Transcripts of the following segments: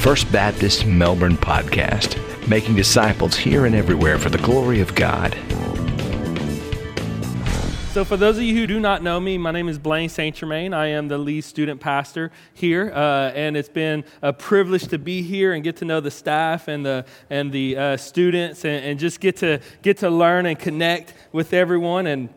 First Baptist Melbourne podcast, making disciples here and everywhere for the glory of God. So, for those of you who do not know me, my name is Blaine St. Germain. I am the lead student pastor here, uh, and it's been a privilege to be here and get to know the staff and the and the uh, students, and, and, just get to get to learn and connect with everyone. And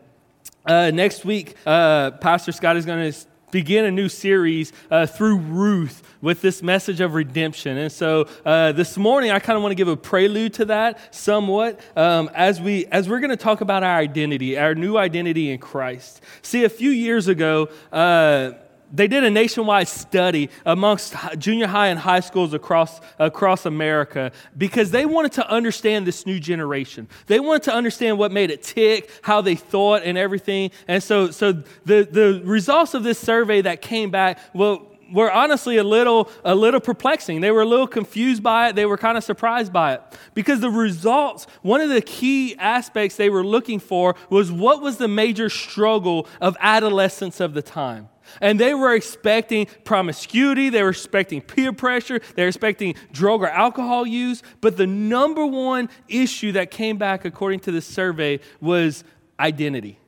uh, next week, uh, Pastor Scott is going to begin a new series uh, through Ruth with this message of redemption. And so uh, this morning, I kind of want to give a prelude to that somewhat um, as, we, as we're going to talk about our identity, our new identity in Christ. See, a few years ago, uh, they did a nationwide study amongst junior high and high schools across, across America because they wanted to understand this new generation. They wanted to understand what made it tick, how they thought, and everything. And so, so the, the results of this survey that came back, well, were honestly a little, a little perplexing. They were a little confused by it. They were kind of surprised by it. Because the results, one of the key aspects they were looking for was what was the major struggle of adolescence of the time. And they were expecting promiscuity, they were expecting peer pressure, they were expecting drug or alcohol use. But the number one issue that came back, according to this survey, was identity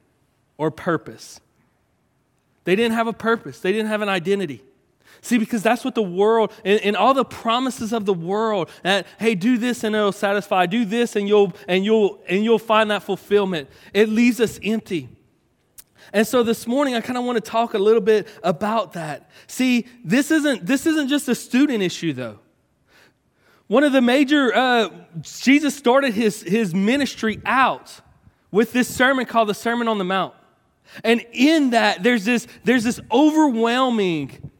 or purpose. They didn't have a purpose, they didn't have an identity. See, because that's what the world and, and, all the promises of the world that hey, do this and it'll satisfy, do this and you'll and you'll and you'll find that fulfillment. It leaves us empty. And so this morning I kind of want to talk a little bit about that. See, this isn't this isn't just a student issue though. One of the major uh, Jesus started his his ministry out with this sermon called the Sermon on the Mount. And in that there's this there's this overwhelming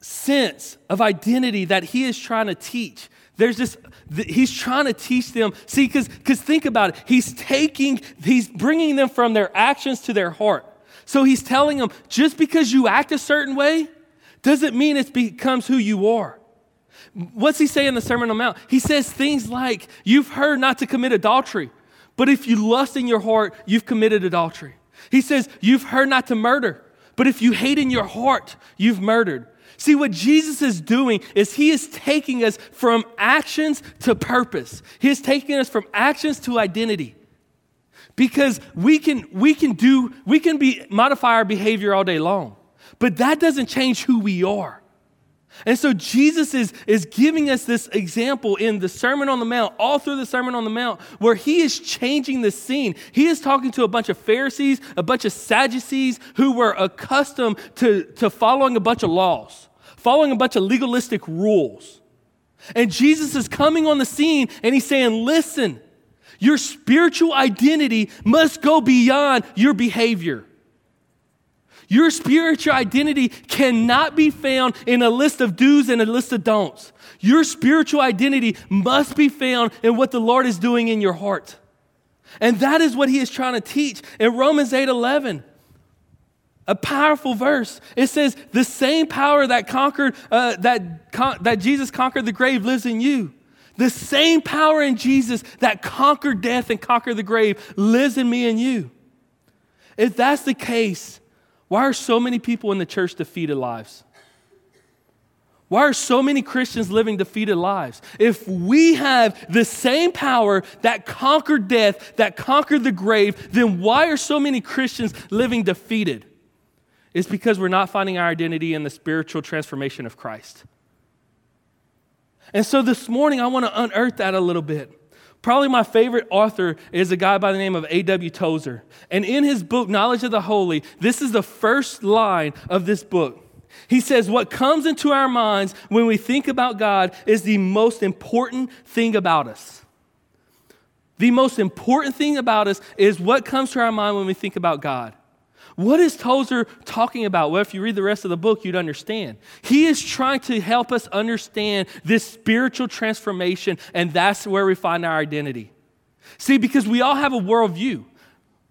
sense of identity that he is trying to teach. There's this, he's trying to teach them. See, because think about it. He's taking, he's bringing them from their actions to their heart. So he's telling them just because you act a certain way doesn't mean it becomes who you are. What's he say in the Sermon on the Mount? He says things like, You've heard not to commit adultery, but if you lust in your heart, you've committed adultery. He says, You've heard not to murder, but if you hate in your heart, you've murdered. See, what Jesus is doing is he is taking us from actions to purpose. He is taking us from actions to identity. Because we can, we can do, we can be, modify our behavior all day long, but that doesn't change who we are. And so Jesus is, is giving us this example in the Sermon on the Mount, all through the Sermon on the Mount, where he is changing the scene. He is talking to a bunch of Pharisees, a bunch of Sadducees who were accustomed to, to following a bunch of laws, following a bunch of legalistic rules. And Jesus is coming on the scene and he's saying, Listen, your spiritual identity must go beyond your behavior. Your spiritual identity cannot be found in a list of do's and a list of don'ts. Your spiritual identity must be found in what the Lord is doing in your heart. And that is what he is trying to teach. In Romans 8 11, a powerful verse. It says, The same power that conquered, uh, that, con- that Jesus conquered the grave lives in you. The same power in Jesus that conquered death and conquered the grave lives in me and you. If that's the case, why are so many people in the church defeated lives? Why are so many Christians living defeated lives? If we have the same power that conquered death, that conquered the grave, then why are so many Christians living defeated? It's because we're not finding our identity in the spiritual transformation of Christ. And so this morning, I want to unearth that a little bit. Probably my favorite author is a guy by the name of A.W. Tozer. And in his book, Knowledge of the Holy, this is the first line of this book. He says, What comes into our minds when we think about God is the most important thing about us. The most important thing about us is what comes to our mind when we think about God. What is Tozer talking about? Well, if you read the rest of the book, you'd understand. He is trying to help us understand this spiritual transformation, and that's where we find our identity. See, because we all have a worldview,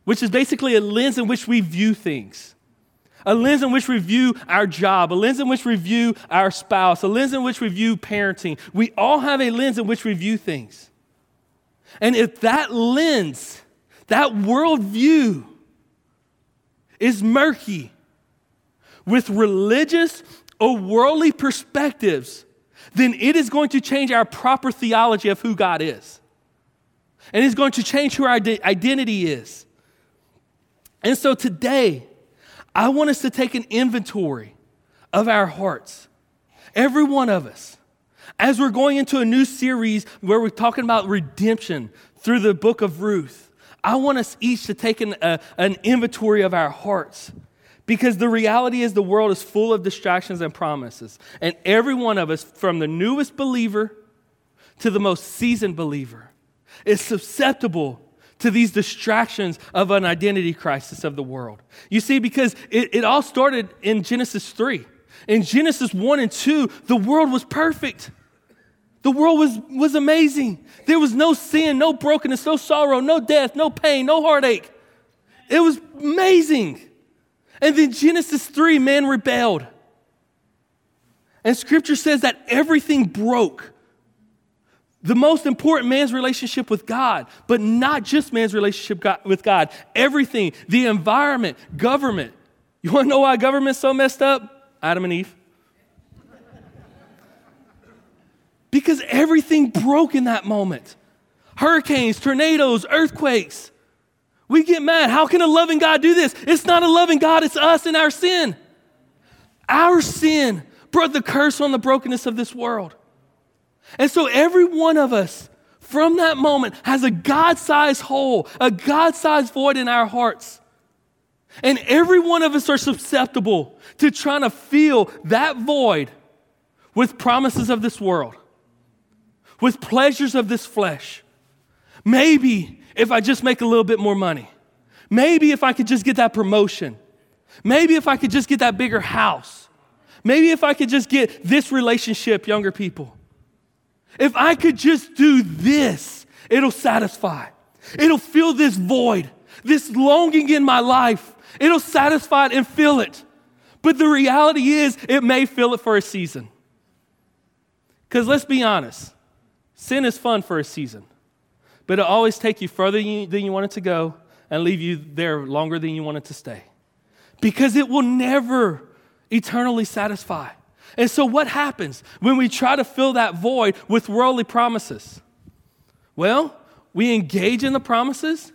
which is basically a lens in which we view things. A lens in which we view our job, a lens in which we view our spouse, a lens in which we view parenting. We all have a lens in which we view things. And if that lens, that worldview, is murky with religious or worldly perspectives, then it is going to change our proper theology of who God is. And it's going to change who our identity is. And so today, I want us to take an inventory of our hearts, every one of us. As we're going into a new series where we're talking about redemption through the book of Ruth, I want us each to take an, an inventory of our hearts. Because the reality is, the world is full of distractions and promises. And every one of us, from the newest believer to the most seasoned believer, is susceptible to these distractions of an identity crisis of the world. You see, because it, it all started in Genesis 3. In Genesis 1 and 2, the world was perfect. The world was, was amazing. There was no sin, no brokenness, no sorrow, no death, no pain, no heartache. It was amazing. And then Genesis 3, man rebelled. And scripture says that everything broke. The most important man's relationship with God, but not just man's relationship with God. Everything, the environment, government. You want to know why government's so messed up? Adam and Eve. Because everything broke in that moment hurricanes, tornadoes, earthquakes. We get mad. How can a loving God do this? It's not a loving God, it's us and our sin. Our sin brought the curse on the brokenness of this world. And so every one of us from that moment has a God sized hole, a God sized void in our hearts. And every one of us are susceptible to trying to fill that void with promises of this world with pleasures of this flesh. Maybe if I just make a little bit more money. Maybe if I could just get that promotion. Maybe if I could just get that bigger house. Maybe if I could just get this relationship, younger people. If I could just do this, it'll satisfy. It'll fill this void, this longing in my life. It'll satisfy it and fill it. But the reality is, it may fill it for a season. Because let's be honest, Sin is fun for a season, but it'll always take you further than you want it to go and leave you there longer than you want it to stay. Because it will never eternally satisfy. And so, what happens when we try to fill that void with worldly promises? Well, we engage in the promises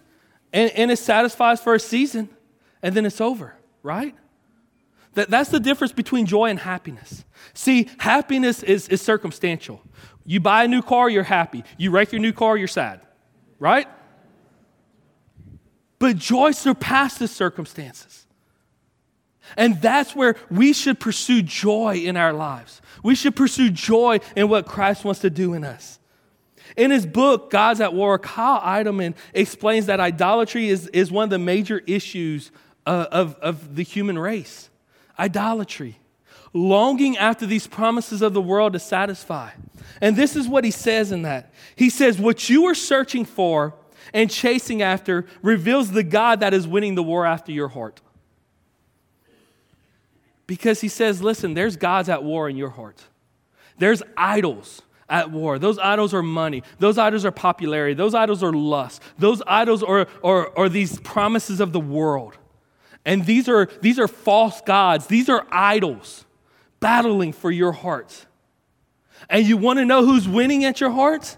and, and it satisfies for a season and then it's over, right? That, that's the difference between joy and happiness. See, happiness is, is circumstantial. You buy a new car, you're happy. You wreck your new car, you're sad, right? But joy surpasses circumstances. And that's where we should pursue joy in our lives. We should pursue joy in what Christ wants to do in us. In his book, God's at War, Kyle Idleman explains that idolatry is, is one of the major issues of, of, of the human race. Idolatry longing after these promises of the world to satisfy. And this is what he says in that. He says, What you are searching for and chasing after reveals the God that is winning the war after your heart. Because he says, Listen, there's gods at war in your heart, there's idols at war. Those idols are money. Those idols are popularity. Those idols are lust. Those idols are, are, are these promises of the world. And these are, these are false gods. These are idols battling for your heart. And you want to know who's winning at your heart?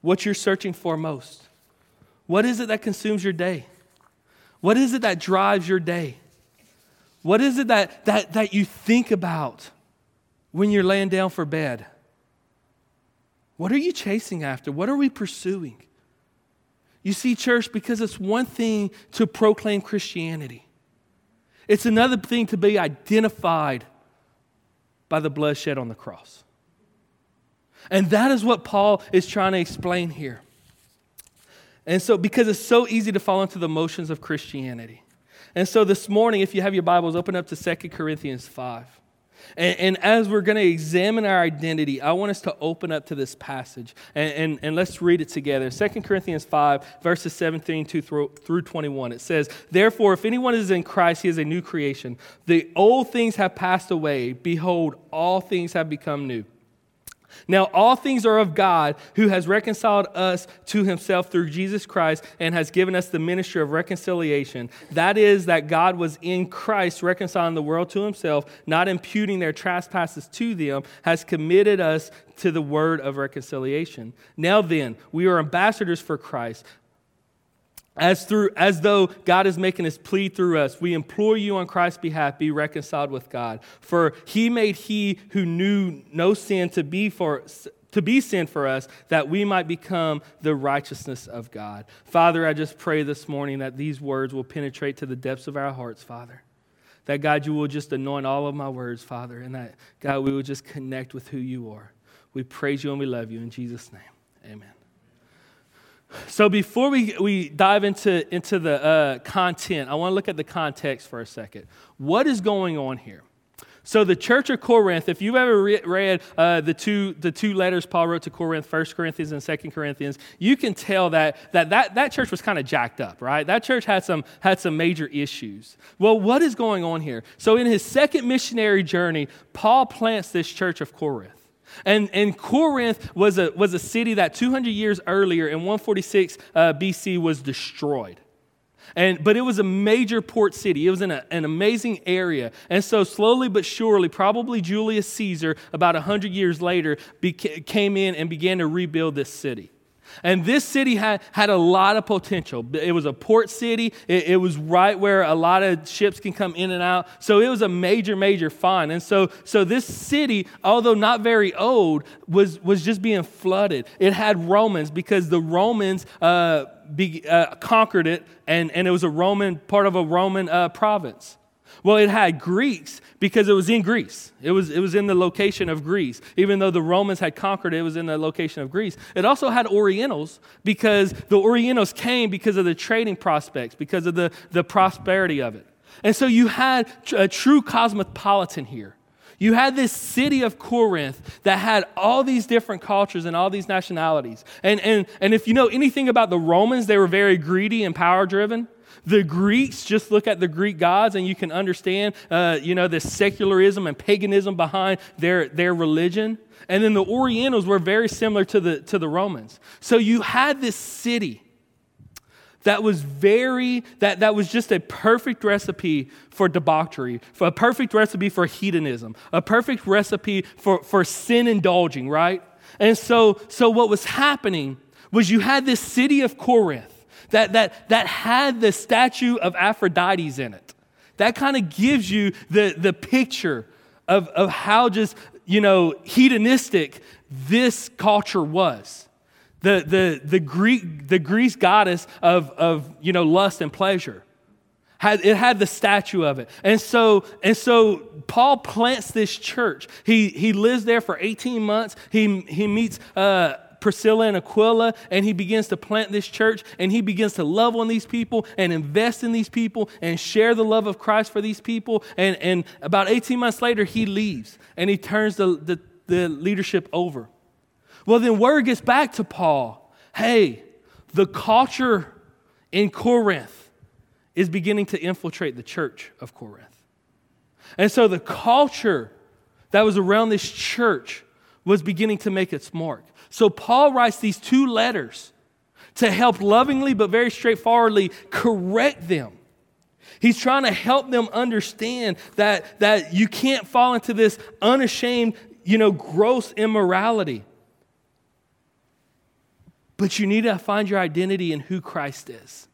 What you're searching for most. What is it that consumes your day? What is it that drives your day? What is it that, that, that you think about when you're laying down for bed? What are you chasing after? What are we pursuing? You see, church, because it's one thing to proclaim Christianity, it's another thing to be identified by the bloodshed on the cross. And that is what Paul is trying to explain here. And so, because it's so easy to fall into the motions of Christianity. And so, this morning, if you have your Bibles, open up to 2 Corinthians 5. And, and as we're going to examine our identity, I want us to open up to this passage and, and, and let's read it together. 2 Corinthians 5, verses 17 through, through 21. It says, Therefore, if anyone is in Christ, he is a new creation. The old things have passed away. Behold, all things have become new. Now, all things are of God, who has reconciled us to himself through Jesus Christ and has given us the ministry of reconciliation. That is, that God was in Christ reconciling the world to himself, not imputing their trespasses to them, has committed us to the word of reconciliation. Now then, we are ambassadors for Christ as, through, as though God is making his plea through us, we implore you on Christ's behalf, be reconciled with God. For he made he who knew no sin to be, for, to be sin for us, that we might become the righteousness of God. Father, I just pray this morning that these words will penetrate to the depths of our hearts, Father. That, God, you will just anoint all of my words, Father, and that, God, we will just connect with who you are. We praise you and we love you. In Jesus' name, amen. So before we, we dive into, into the uh, content, I want to look at the context for a second. What is going on here? So the church of Corinth, if you've ever re- read uh, the, two, the two letters Paul wrote to Corinth, 1 Corinthians and 2 Corinthians, you can tell that that, that, that church was kind of jacked up, right? That church had some, had some major issues. Well, what is going on here? So in his second missionary journey, Paul plants this church of Corinth. And, and Corinth was a, was a city that 200 years earlier, in 146 uh, BC, was destroyed. And, but it was a major port city. It was in a, an amazing area. And so, slowly but surely, probably Julius Caesar, about 100 years later, beca- came in and began to rebuild this city. And this city had, had a lot of potential. It was a port city, it, it, was right where a lot of ships can come in and out. So it was a major, major find. And so, so this city, although not very old, was, was just being flooded. It had Romans because the Romans uh, be, uh, conquered it, and, and it was a Roman, part of a Roman uh, province. Well, it had Greeks because it was in Greece. It was, it was in the location of Greece. Even though the Romans had conquered it, was in the location of Greece. It also had Orientals because the Orientals came because of the trading prospects, because of the, the prosperity of it. And so you had a true cosmopolitan here. You had this city of Corinth that had all these different cultures and all these nationalities. And, and, and if you know anything about the Romans, they were very greedy and power driven. The Greeks, just look at the Greek gods and you can understand, uh, you know, the secularism and paganism behind their, their religion. And then the Orientals were very similar to the, to the Romans. So you had this city that was very, that, that was just a perfect recipe for debauchery, for a perfect recipe for hedonism, a perfect recipe for, for sin indulging, right? And so, so what was happening was you had this city of Corinth that, that, that had the statue of Aphrodite's in it. That kind of gives you the, the picture of, of how just, you know, hedonistic this culture was. The, the, the, Greek, the Greece goddess of, of, you know, lust and pleasure. Had, it had the statue of it. And so, and so Paul plants this church. He, he lives there for 18 months. He, he meets uh, Priscilla and Aquila, and he begins to plant this church, and he begins to love on these people and invest in these people and share the love of Christ for these people. And, and about 18 months later, he leaves and he turns the, the, the leadership over. Well, then word gets back to Paul hey, the culture in Corinth is beginning to infiltrate the church of Corinth. And so the culture that was around this church was beginning to make its mark. So Paul writes these two letters to help lovingly but very straightforwardly correct them. He's trying to help them understand that, that you can't fall into this unashamed, you know, gross immorality. But you need to find your identity in who Christ is.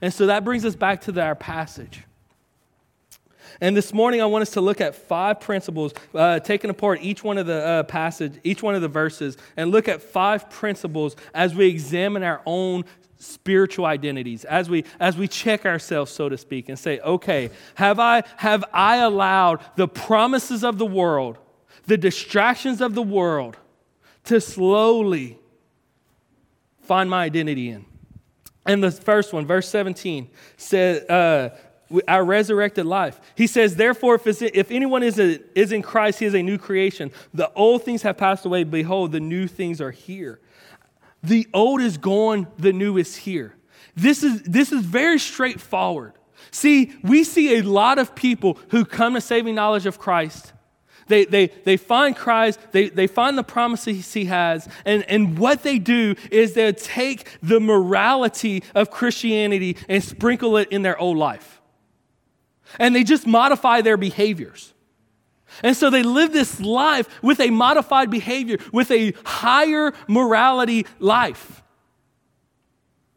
And so that brings us back to the, our passage. And this morning, I want us to look at five principles, uh, taking apart each one of the uh, passage, each one of the verses, and look at five principles as we examine our own spiritual identities, as we as we check ourselves, so to speak, and say, okay, have I have I allowed the promises of the world, the distractions of the world, to slowly find my identity in? And the first one, verse 17, says, uh, our resurrected life. He says, Therefore, if, if anyone is, a, is in Christ, he is a new creation. The old things have passed away. Behold, the new things are here. The old is gone, the new is here. This is, this is very straightforward. See, we see a lot of people who come to saving knowledge of Christ They, they, they find Christ, they, they find the promises he has, and, and what they do is they take the morality of Christianity and sprinkle it in their old life. And they just modify their behaviors. And so they live this life with a modified behavior, with a higher morality life.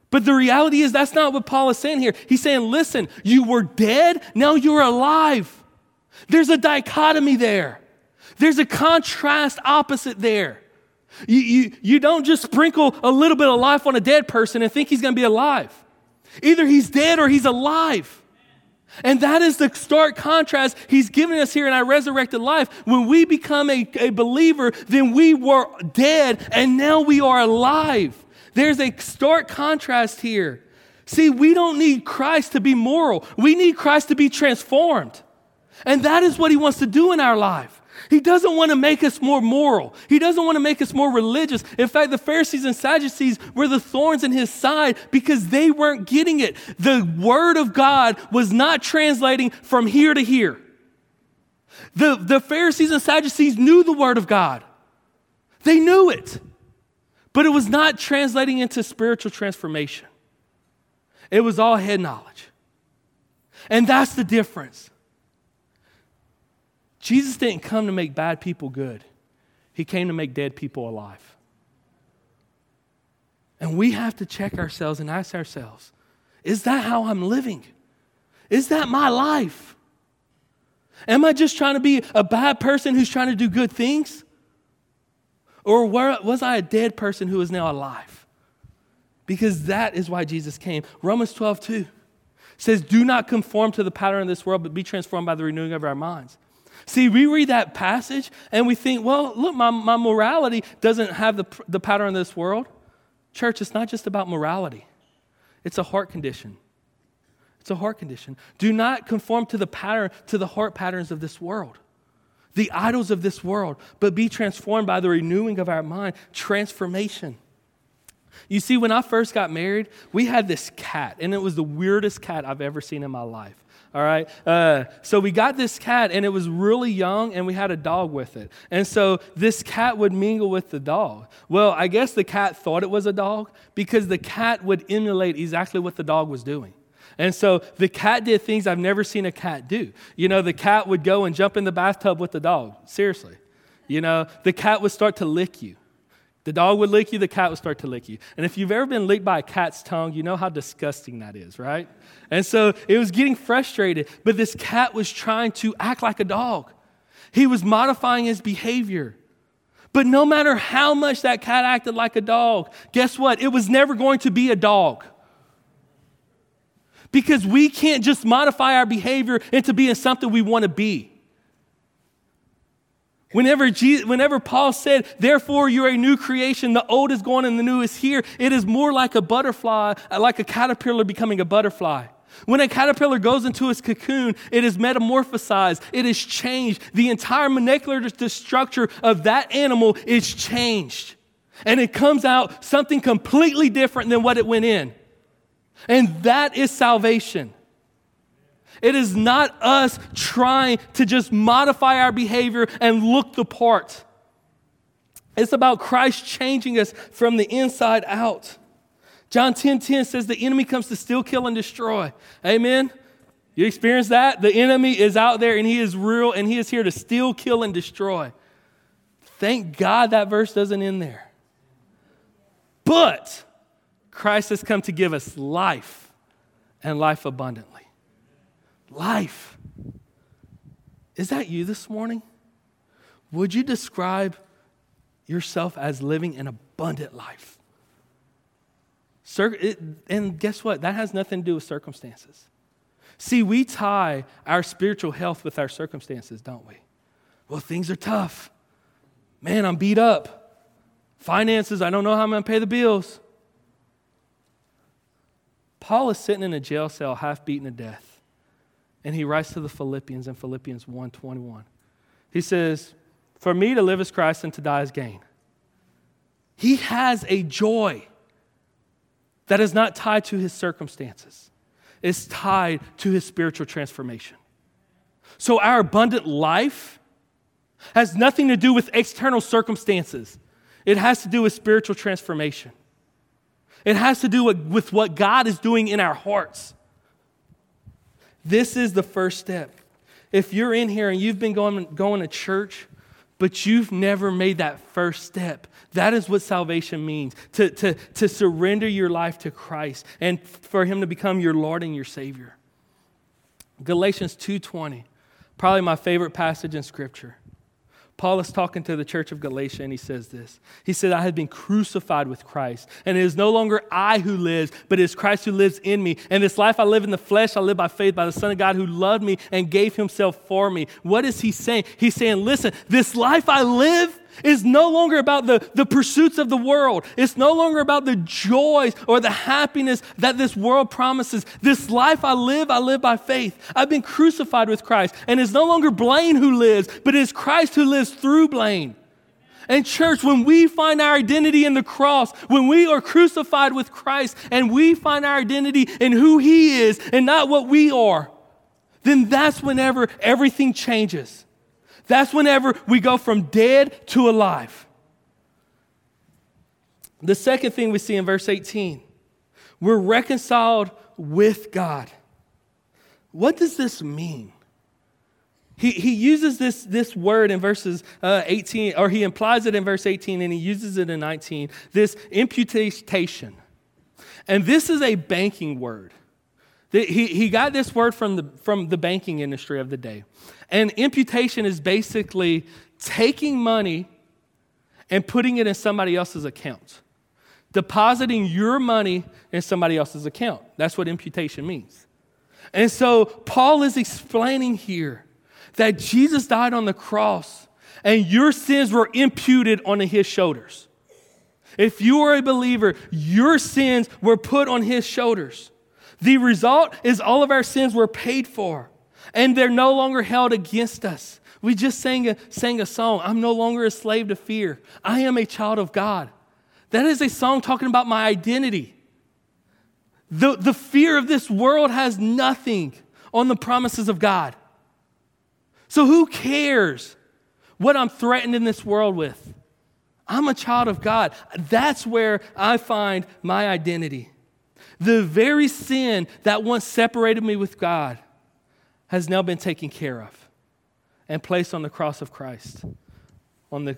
But the reality is, that's not what Paul is saying here. He's saying, listen, you were dead, now you're alive. There's a dichotomy there, there's a contrast opposite there. You, you, you don't just sprinkle a little bit of life on a dead person and think he's going to be alive. Either he's dead or he's alive. And that is the stark contrast he's giving us here in our resurrected life. When we become a, a believer, then we were dead and now we are alive. There's a stark contrast here. See, we don't need Christ to be moral, we need Christ to be transformed. And that is what he wants to do in our life. He doesn't want to make us more moral. He doesn't want to make us more religious. In fact, the Pharisees and Sadducees were the thorns in his side because they weren't getting it. The word of God was not translating from here to here. The, the Pharisees and Sadducees knew the word of God, they knew it, but it was not translating into spiritual transformation. It was all head knowledge. And that's the difference. Jesus didn't come to make bad people good, He came to make dead people alive. And we have to check ourselves and ask ourselves is that how I'm living? Is that my life? Am I just trying to be a bad person who's trying to do good things? Or was I a dead person who is now alive? Because that is why Jesus came. Romans 12, 2 says, Do not conform to the pattern of this world, but be transformed by the renewing of our minds. See, we read that passage and we think, well, look, my, my morality doesn't have the, the pattern of this world. Church, it's not just about morality, it's a heart condition. It's a heart condition. Do not conform to the pattern, to the heart patterns of this world, the idols of this world, but be transformed by the renewing of our mind, transformation. You see, when I first got married, we had this cat, and it was the weirdest cat I've ever seen in my life all right? Uh, so we got this cat, and it was really young, and we had a dog with it. And so this cat would mingle with the dog. Well, I guess the cat thought it was a dog because the cat would emulate exactly what the dog was doing. And so the cat did things I've never seen a cat do. You know, the cat would go and jump in the bathtub with the dog. Seriously. You know, the cat would start to lick you. The dog would lick you, the cat would start to lick you. And if you've ever been licked by a cat's tongue, you know how disgusting that is, right? And so it was getting frustrated, but this cat was trying to act like a dog. He was modifying his behavior. But no matter how much that cat acted like a dog, guess what? It was never going to be a dog. Because we can't just modify our behavior into being something we want to be. Whenever, Jesus, whenever Paul said, therefore you're a new creation, the old is gone and the new is here, it is more like a butterfly, uh, like a caterpillar becoming a butterfly. When a caterpillar goes into its cocoon, it is metamorphosized, it is changed. The entire molecular structure of that animal is changed. And it comes out something completely different than what it went in. And that is salvation. It is not us trying to just modify our behavior and look the part. It's about Christ changing us from the inside out. John 10 10 says the enemy comes to steal, kill, and destroy. Amen. You experience that? The enemy is out there and he is real and he is here to steal, kill, and destroy. Thank God that verse doesn't end there. But Christ has come to give us life and life abundantly life. Is that you this morning? Would you describe yourself as living an abundant life? And guess what? That has nothing to do with circumstances. See, we tie our spiritual health with our circumstances, don't we? Well, things are tough. Man, I'm beat up. Finances, I don't know how I'm going to pay the bills. Paul is sitting in a jail cell, half beaten to death. And he writes to the Philippians in Philippians 1:21. He says, "For me to live is Christ and to die is gain." He has a joy that is not tied to his circumstances. It's tied to his spiritual transformation. So our abundant life has nothing to do with external circumstances. It has to do with spiritual transformation. It has to do with, with what God is doing in our hearts. This is the first step. If you're in here and you've been going, going to church, but you've never made that first step, that is what salvation means to, to, to surrender your life to Christ and for Him to become your Lord and your Savior. Galatians 2:20, probably my favorite passage in Scripture. Paul is talking to the church of Galatia and he says this. He said, I have been crucified with Christ, and it is no longer I who lives, but it is Christ who lives in me. And this life I live in the flesh, I live by faith by the Son of God who loved me and gave himself for me. What is he saying? He's saying, listen, this life I live, is no longer about the, the pursuits of the world. It's no longer about the joys or the happiness that this world promises. This life I live, I live by faith. I've been crucified with Christ. And it's no longer Blaine who lives, but it's Christ who lives through Blaine. And, church, when we find our identity in the cross, when we are crucified with Christ and we find our identity in who He is and not what we are, then that's whenever everything changes. That's whenever we go from dead to alive. The second thing we see in verse 18 we're reconciled with God. What does this mean? He, he uses this, this word in verses uh, 18, or he implies it in verse 18, and he uses it in 19, this imputation. And this is a banking word. He, he got this word from the, from the banking industry of the day. And imputation is basically taking money and putting it in somebody else's account, depositing your money in somebody else's account. That's what imputation means. And so Paul is explaining here that Jesus died on the cross and your sins were imputed onto his shoulders. If you are a believer, your sins were put on his shoulders. The result is all of our sins were paid for and they're no longer held against us. We just sang a, sang a song, I'm no longer a slave to fear. I am a child of God. That is a song talking about my identity. The, the fear of this world has nothing on the promises of God. So who cares what I'm threatened in this world with? I'm a child of God. That's where I find my identity. The very sin that once separated me with God has now been taken care of and placed on the cross of Christ. On the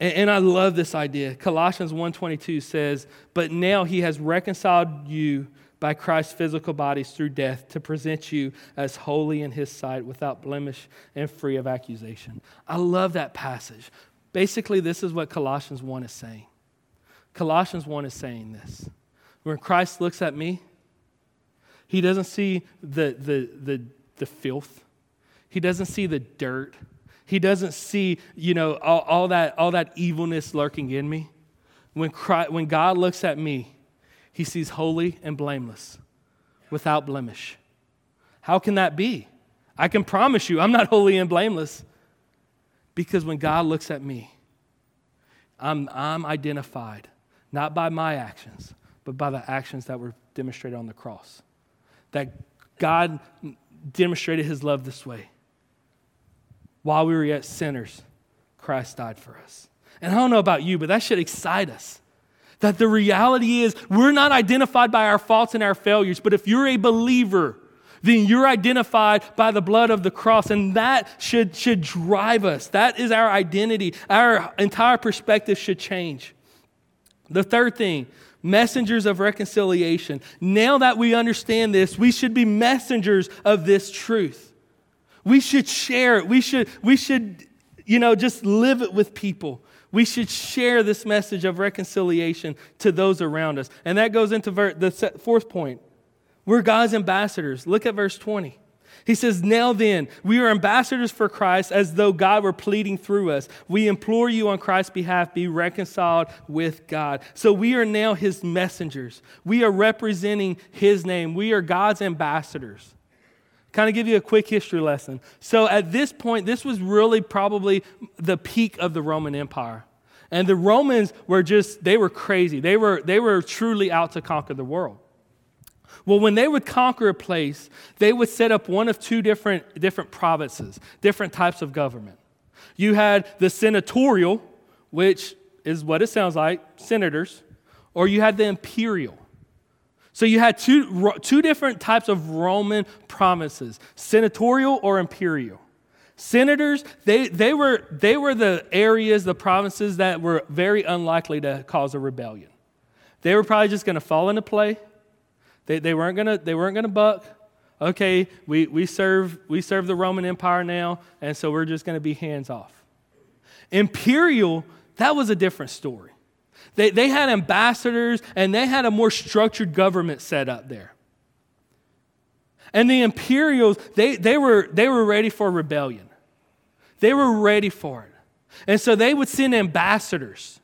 and, and I love this idea. Colossians 1:22 says, "But now he has reconciled you by Christ's physical bodies through death to present you as holy in his sight without blemish and free of accusation." I love that passage. Basically, this is what Colossians 1 is saying. Colossians 1 is saying this. When Christ looks at me, he doesn't see the, the, the, the filth. He doesn't see the dirt. He doesn't see, you know, all, all, that, all that evilness lurking in me. When, Christ, when God looks at me, he sees holy and blameless, without blemish. How can that be? I can promise you, I'm not holy and blameless. Because when God looks at me, I'm, I'm identified not by my actions, but by the actions that were demonstrated on the cross that God demonstrated his love this way. While we were yet sinners, Christ died for us. And I don't know about you, but that should excite us. That the reality is we're not identified by our faults and our failures, but if you're a believer, then you're identified by the blood of the cross, and that should, should drive us. That is our identity. Our entire perspective should change. The third thing messengers of reconciliation. Now that we understand this, we should be messengers of this truth. We should share it. We should, we should, you know, just live it with people. We should share this message of reconciliation to those around us. And that goes into the fourth point. We're God's ambassadors. Look at verse 20. He says, Now then, we are ambassadors for Christ as though God were pleading through us. We implore you on Christ's behalf, be reconciled with God. So we are now his messengers. We are representing his name. We are God's ambassadors. Kind of give you a quick history lesson. So at this point, this was really probably the peak of the Roman Empire. And the Romans were just, they were crazy. They were, they were truly out to conquer the world. Well, when they would conquer a place, they would set up one of two different, different provinces, different types of government. You had the senatorial, which is what it sounds like, senators, or you had the imperial. So you had two, two different types of Roman provinces senatorial or imperial. Senators, they, they, were, they were the areas, the provinces that were very unlikely to cause a rebellion. They were probably just going to fall into play. They, they weren't to they weren't to buck. Okay, we, we, serve, we serve the Roman Empire now, and so we're just to be hands off. Imperial, that was a different story. They, they had ambassadors and they had a more structured government set up there. And the Imperials, they, they, were, they were ready for rebellion. They were ready for it. And so they would send ambassadors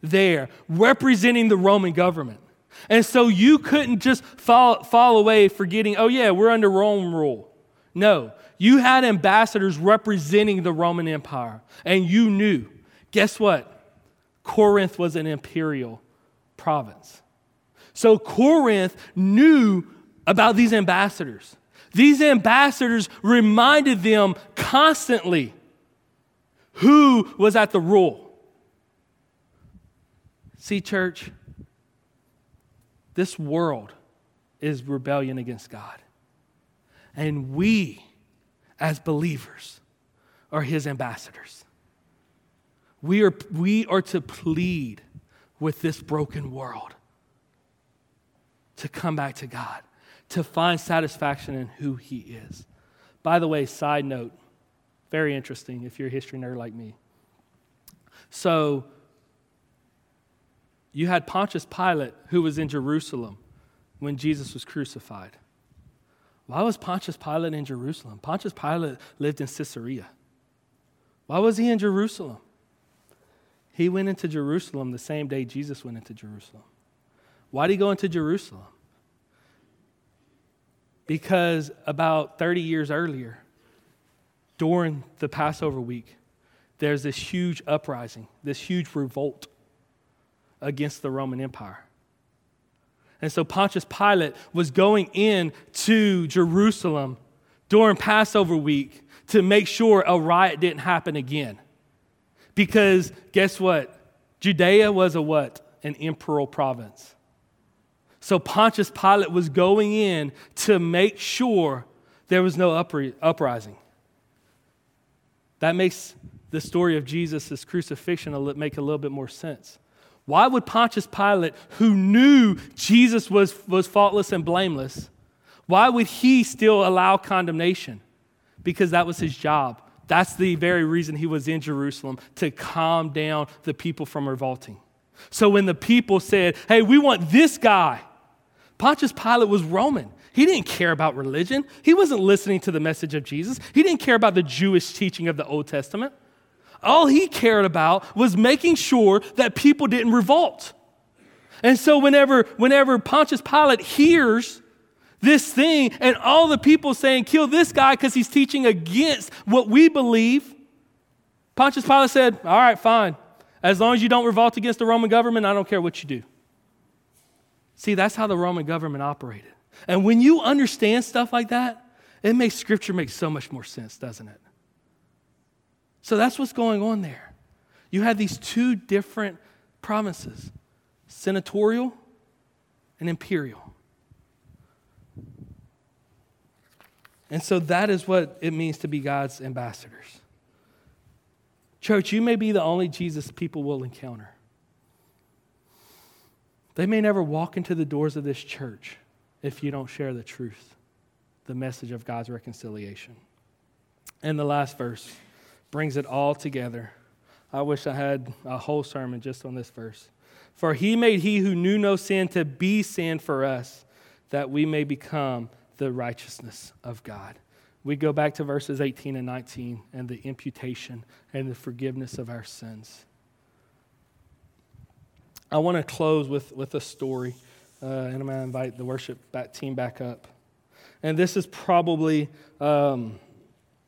there representing the Roman government. And so you couldn't just fall, fall away forgetting, oh, yeah, we're under Rome rule. No, you had ambassadors representing the Roman Empire, and you knew. Guess what? Corinth was an imperial province. So Corinth knew about these ambassadors. These ambassadors reminded them constantly who was at the rule. See, church, this world is rebellion against God. And we, as believers, are his ambassadors. We are, we are to plead with this broken world to come back to God, to find satisfaction in who He is. By the way, side note, very interesting if you're a history nerd like me. So, you had Pontius Pilate who was in Jerusalem when Jesus was crucified. Why was Pontius Pilate in Jerusalem? Pontius Pilate lived in Caesarea. Why was he in Jerusalem? He went into Jerusalem the same day Jesus went into Jerusalem. Why did he go into Jerusalem? Because about 30 years earlier, during the Passover week, there's this huge uprising, this huge revolt against the Roman Empire. And so Pontius Pilate was going in to Jerusalem during Passover week to make sure a riot didn't happen again. Because guess what? Judea was a what? An imperial province. So Pontius Pilate was going in to make sure there was no uprising. That makes the story of Jesus' crucifixion make a little bit more sense. Why would Pontius Pilate, who knew Jesus was, was faultless and blameless, why would he still allow condemnation? Because that was his job. That's the very reason he was in Jerusalem, to calm down the people from revolting. So when the people said, hey, we want this guy, Pontius Pilate was Roman. He didn't care about religion. He wasn't listening to the message of Jesus. He didn't care about the Jewish teaching of the Old Testament. All he cared about was making sure that people didn't revolt. And so whenever, whenever Pontius Pilate hears this thing and all the people saying, kill this guy because he's teaching against what we believe. Pontius Pilate said, All right, fine. As long as you don't revolt against the Roman government, I don't care what you do. See, that's how the Roman government operated. And when you understand stuff like that, it makes scripture make so much more sense, doesn't it? So that's what's going on there. You have these two different provinces senatorial and imperial. And so that is what it means to be God's ambassadors. Church, you may be the only Jesus people will encounter. They may never walk into the doors of this church if you don't share the truth, the message of God's reconciliation. And the last verse brings it all together. I wish I had a whole sermon just on this verse. For he made he who knew no sin to be sin for us, that we may become the righteousness of God. We go back to verses 18 and 19 and the imputation and the forgiveness of our sins. I want to close with, with a story, uh, and I'm going to invite the worship back, team back up. And this is probably um,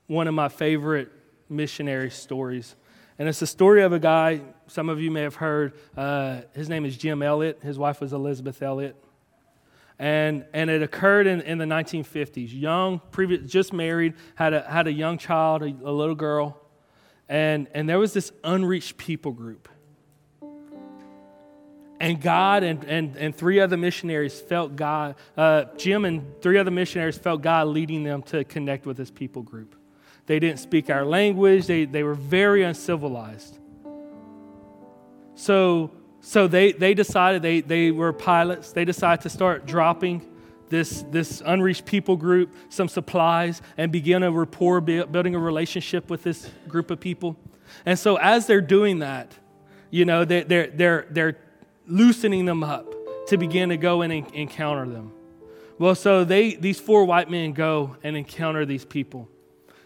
one of my favorite missionary stories. And it's the story of a guy, some of you may have heard. Uh, his name is Jim Elliot. His wife was Elisabeth Elliot and, and it occurred in, in the 1950s. Young, previous, just married, had a, had a young child, a, a little girl, and, and there was this unreached people group. And God and, and, and three other missionaries felt God, uh, Jim and three other missionaries felt God leading them to connect with this people group. They didn't speak our language, they, they were very uncivilized. So, so they, they decided, they, they were pilots, they decided to start dropping this, this unreached people group some supplies and begin a rapport, building a relationship with this group of people. And so as they're doing that, you know, they, they're, they're, they're loosening them up to begin to go and encounter them. Well, so they, these four white men go and encounter these people.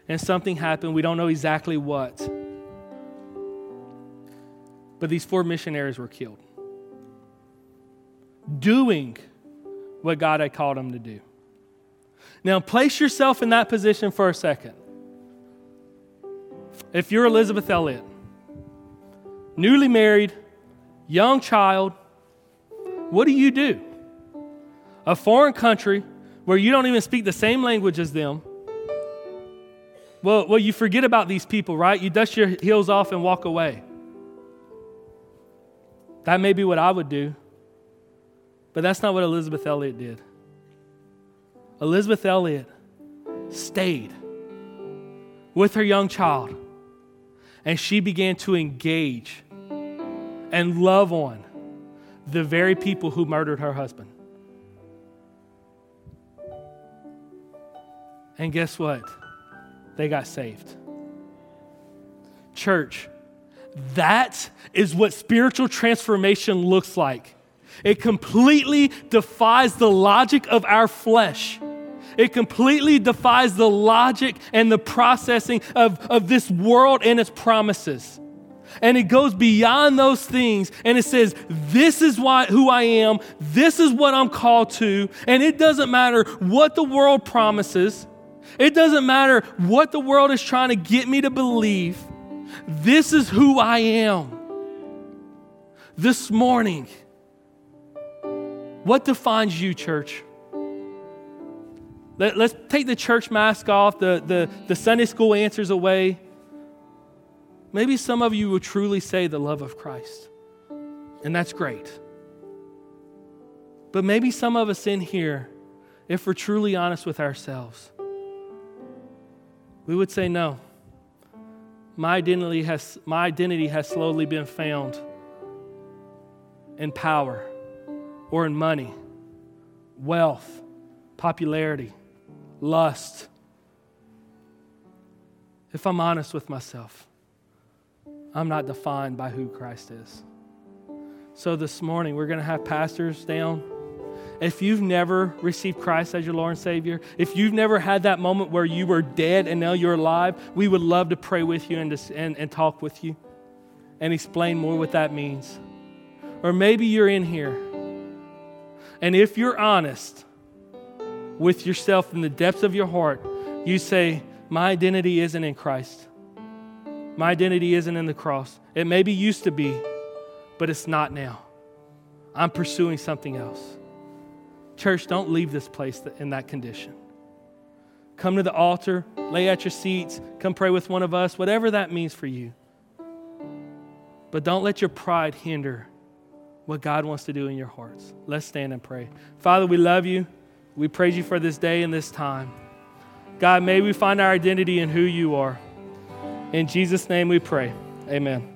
And something happened. We don't know exactly what. But these four missionaries were killed. Doing what God had called them to do. Now, place yourself in that position for a second. If you're Elisabeth Elliot, newly married, young child, what do you do? A foreign country where you don't even speak the same language as them. Well, well, you forget about these people, right? You dust your heels off and walk away. That may be what I would do, but that's not what Elisabeth Elliot did. Elisabeth Elliot stayed with her young child and she began to engage and love on the very people who murdered her husband. And guess what? They got saved. Church, that is what spiritual transformation looks like. It completely defies the logic of our flesh. It completely defies the logic and the processing of, of this world and its promises and it goes beyond those things and it says this is why who i am this is what i'm called to and it doesn't matter what the world promises it doesn't matter what the world is trying to get me to believe. This is who i am. This morning what defines you church? Let, us take the church mask off the, the, the sunday school answers away. Maybe some of you will truly say the love of Christ, and that's great. But maybe some of us in here, if we're truly honest with ourselves, we would say, No, my identity has, my identity has slowly been found in power or in money, wealth, popularity, lust. If I'm honest with myself, I'm not defined by who Christ is. So this morning, we're going to have pastors down. If you've never received Christ as your Lord and Savior, if you've never had that moment where you were dead and now you're alive, we would love to pray with you and, to, and, and talk with you and explain more what that means. Or maybe you're in here, and if you're honest with yourself in the depths of your heart, you say, My identity isn't in Christ. My identity isn't in the cross. It maybe used to be, but it's not now. I'm pursuing something else. Church, don't leave this place in that condition. Come to the altar, lay at your seats, come pray with one of us, whatever that means for you. But don't let your pride hinder what God wants to do in your hearts. Let's stand and pray. Father, we love you. We praise you for this day and this time. God, may we find our identity in who you are. In Jesus' name we pray. Amen.